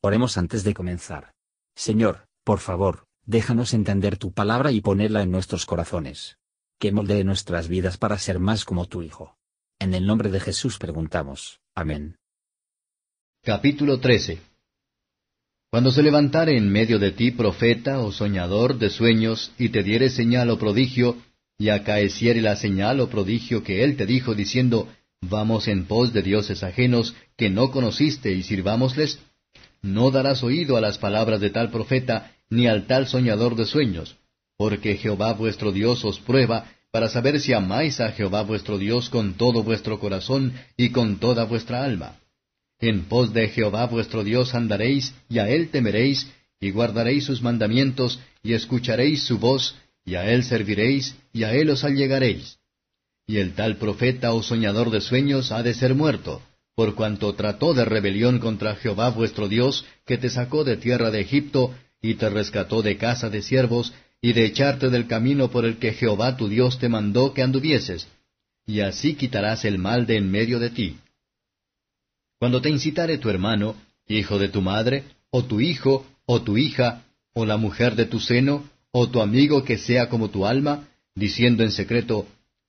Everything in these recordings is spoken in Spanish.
Oremos antes de comenzar. Señor, por favor, déjanos entender tu palabra y ponerla en nuestros corazones. Que moldee nuestras vidas para ser más como tu Hijo. En el nombre de Jesús preguntamos. Amén. Capítulo 13 Cuando se levantare en medio de ti profeta o soñador de sueños, y te diere señal o prodigio, y acaeciere la señal o prodigio que él te dijo, diciendo, Vamos en pos de dioses ajenos, que no conociste, y sirvámosles, no darás oído a las palabras de tal profeta, ni al tal soñador de sueños, porque Jehová vuestro Dios os prueba, para saber si amáis a Jehová vuestro Dios con todo vuestro corazón y con toda vuestra alma. En pos de Jehová vuestro Dios andaréis, y a él temeréis, y guardaréis sus mandamientos, y escucharéis su voz, y a él serviréis, y a él os allegaréis. Y el tal profeta o soñador de sueños ha de ser muerto, por cuanto trató de rebelión contra Jehová vuestro Dios, que te sacó de tierra de Egipto, y te rescató de casa de siervos, y de echarte del camino por el que Jehová tu Dios te mandó que anduvieses, y así quitarás el mal de en medio de ti. Cuando te incitare tu hermano, hijo de tu madre, o tu hijo, o tu hija, o la mujer de tu seno, o tu amigo que sea como tu alma, diciendo en secreto,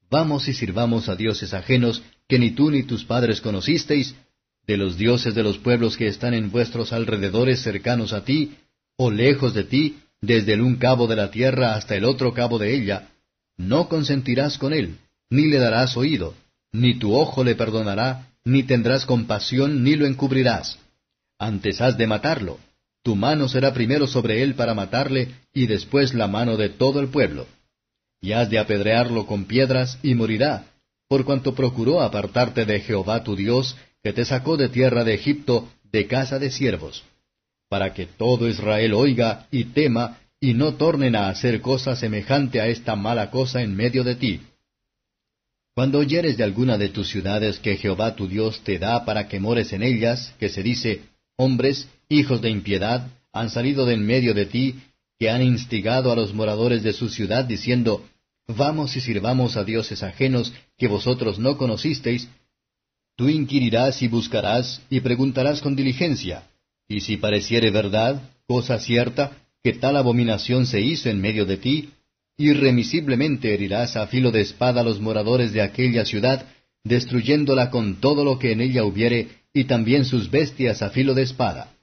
Vamos y sirvamos a dioses ajenos que ni tú ni tus padres conocisteis, de los dioses de los pueblos que están en vuestros alrededores cercanos a ti, o lejos de ti, desde el un cabo de la tierra hasta el otro cabo de ella, no consentirás con él, ni le darás oído, ni tu ojo le perdonará, ni tendrás compasión, ni lo encubrirás. Antes has de matarlo. Tu mano será primero sobre él para matarle, y después la mano de todo el pueblo y has de apedrearlo con piedras, y morirá, por cuanto procuró apartarte de Jehová tu Dios, que te sacó de tierra de Egipto, de casa de siervos, para que todo Israel oiga y tema, y no tornen a hacer cosa semejante a esta mala cosa en medio de ti. Cuando oyeres de alguna de tus ciudades que Jehová tu Dios te da para que mores en ellas, que se dice, hombres, hijos de impiedad, han salido de en medio de ti, que han instigado a los moradores de su ciudad, diciendo, Vamos y sirvamos a dioses ajenos que vosotros no conocisteis, tú inquirirás y buscarás y preguntarás con diligencia, y si pareciere verdad, cosa cierta, que tal abominación se hizo en medio de ti, irremisiblemente herirás a filo de espada a los moradores de aquella ciudad, destruyéndola con todo lo que en ella hubiere, y también sus bestias a filo de espada.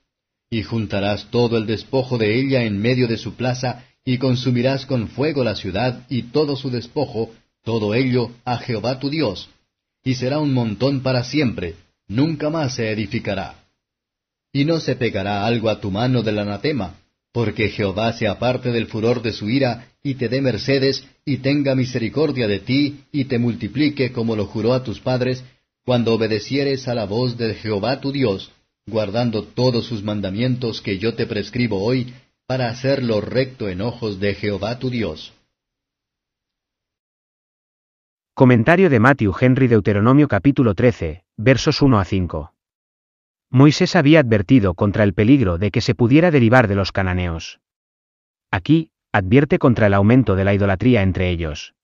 Y juntarás todo el despojo de ella en medio de su plaza, y consumirás con fuego la ciudad y todo su despojo, todo ello a Jehová tu Dios, y será un montón para siempre, nunca más se edificará. Y no se pegará algo a tu mano del anatema, porque Jehová se aparte del furor de su ira, y te dé mercedes, y tenga misericordia de ti, y te multiplique como lo juró a tus padres, cuando obedecieres a la voz de Jehová tu Dios, guardando todos sus mandamientos que yo te prescribo hoy, para hacer lo recto en ojos de Jehová tu Dios. Comentario de Matthew Henry Deuteronomio capítulo 13, versos 1 a 5. Moisés había advertido contra el peligro de que se pudiera derivar de los cananeos. Aquí, advierte contra el aumento de la idolatría entre ellos.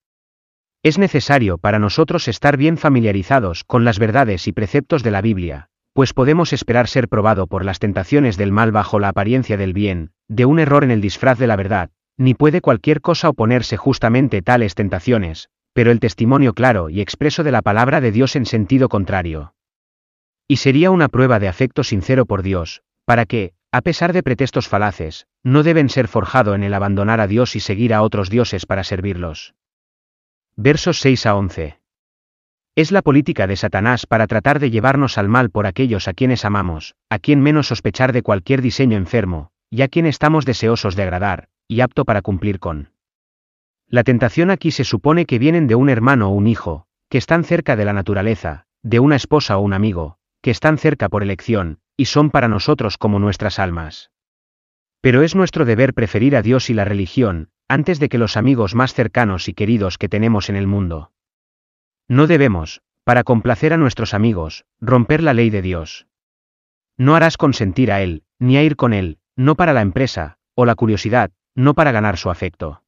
Es necesario para nosotros estar bien familiarizados con las verdades y preceptos de la Biblia, pues podemos esperar ser probado por las tentaciones del mal bajo la apariencia del bien, de un error en el disfraz de la verdad, ni puede cualquier cosa oponerse justamente tales tentaciones, pero el testimonio claro y expreso de la palabra de Dios en sentido contrario. Y sería una prueba de afecto sincero por Dios, para que, a pesar de pretextos falaces, no deben ser forjado en el abandonar a Dios y seguir a otros dioses para servirlos. Versos 6 a 11. Es la política de Satanás para tratar de llevarnos al mal por aquellos a quienes amamos, a quien menos sospechar de cualquier diseño enfermo, y a quien estamos deseosos de agradar, y apto para cumplir con. La tentación aquí se supone que vienen de un hermano o un hijo, que están cerca de la naturaleza, de una esposa o un amigo, que están cerca por elección, y son para nosotros como nuestras almas. Pero es nuestro deber preferir a Dios y la religión, antes de que los amigos más cercanos y queridos que tenemos en el mundo. No debemos, para complacer a nuestros amigos, romper la ley de Dios. No harás consentir a Él, ni a ir con Él, no para la empresa, o la curiosidad, no para ganar su afecto.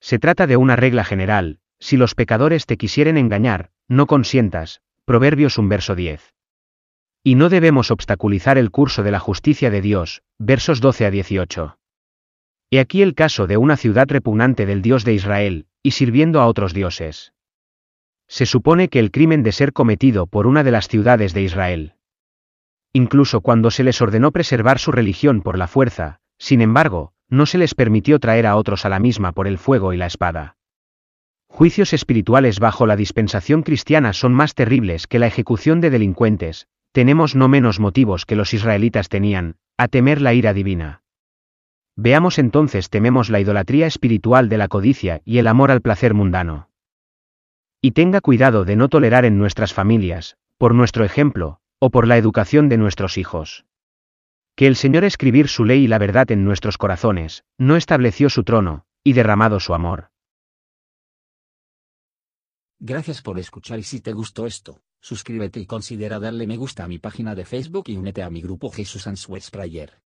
Se trata de una regla general, si los pecadores te quisieren engañar, no consientas, Proverbios un verso 10. Y no debemos obstaculizar el curso de la justicia de Dios, versos 12 a 18. He aquí el caso de una ciudad repugnante del Dios de Israel, y sirviendo a otros dioses. Se supone que el crimen de ser cometido por una de las ciudades de Israel. Incluso cuando se les ordenó preservar su religión por la fuerza, sin embargo, no se les permitió traer a otros a la misma por el fuego y la espada. Juicios espirituales bajo la dispensación cristiana son más terribles que la ejecución de delincuentes, tenemos no menos motivos que los israelitas tenían, a temer la ira divina. Veamos entonces tememos la idolatría espiritual de la codicia y el amor al placer mundano. Y tenga cuidado de no tolerar en nuestras familias, por nuestro ejemplo, o por la educación de nuestros hijos. Que el Señor escribir su ley y la verdad en nuestros corazones, no estableció su trono, y derramado su amor. Gracias por escuchar y si te gustó esto, suscríbete y considera darle me gusta a mi página de Facebook y únete a mi grupo Jesús Answers Prayer.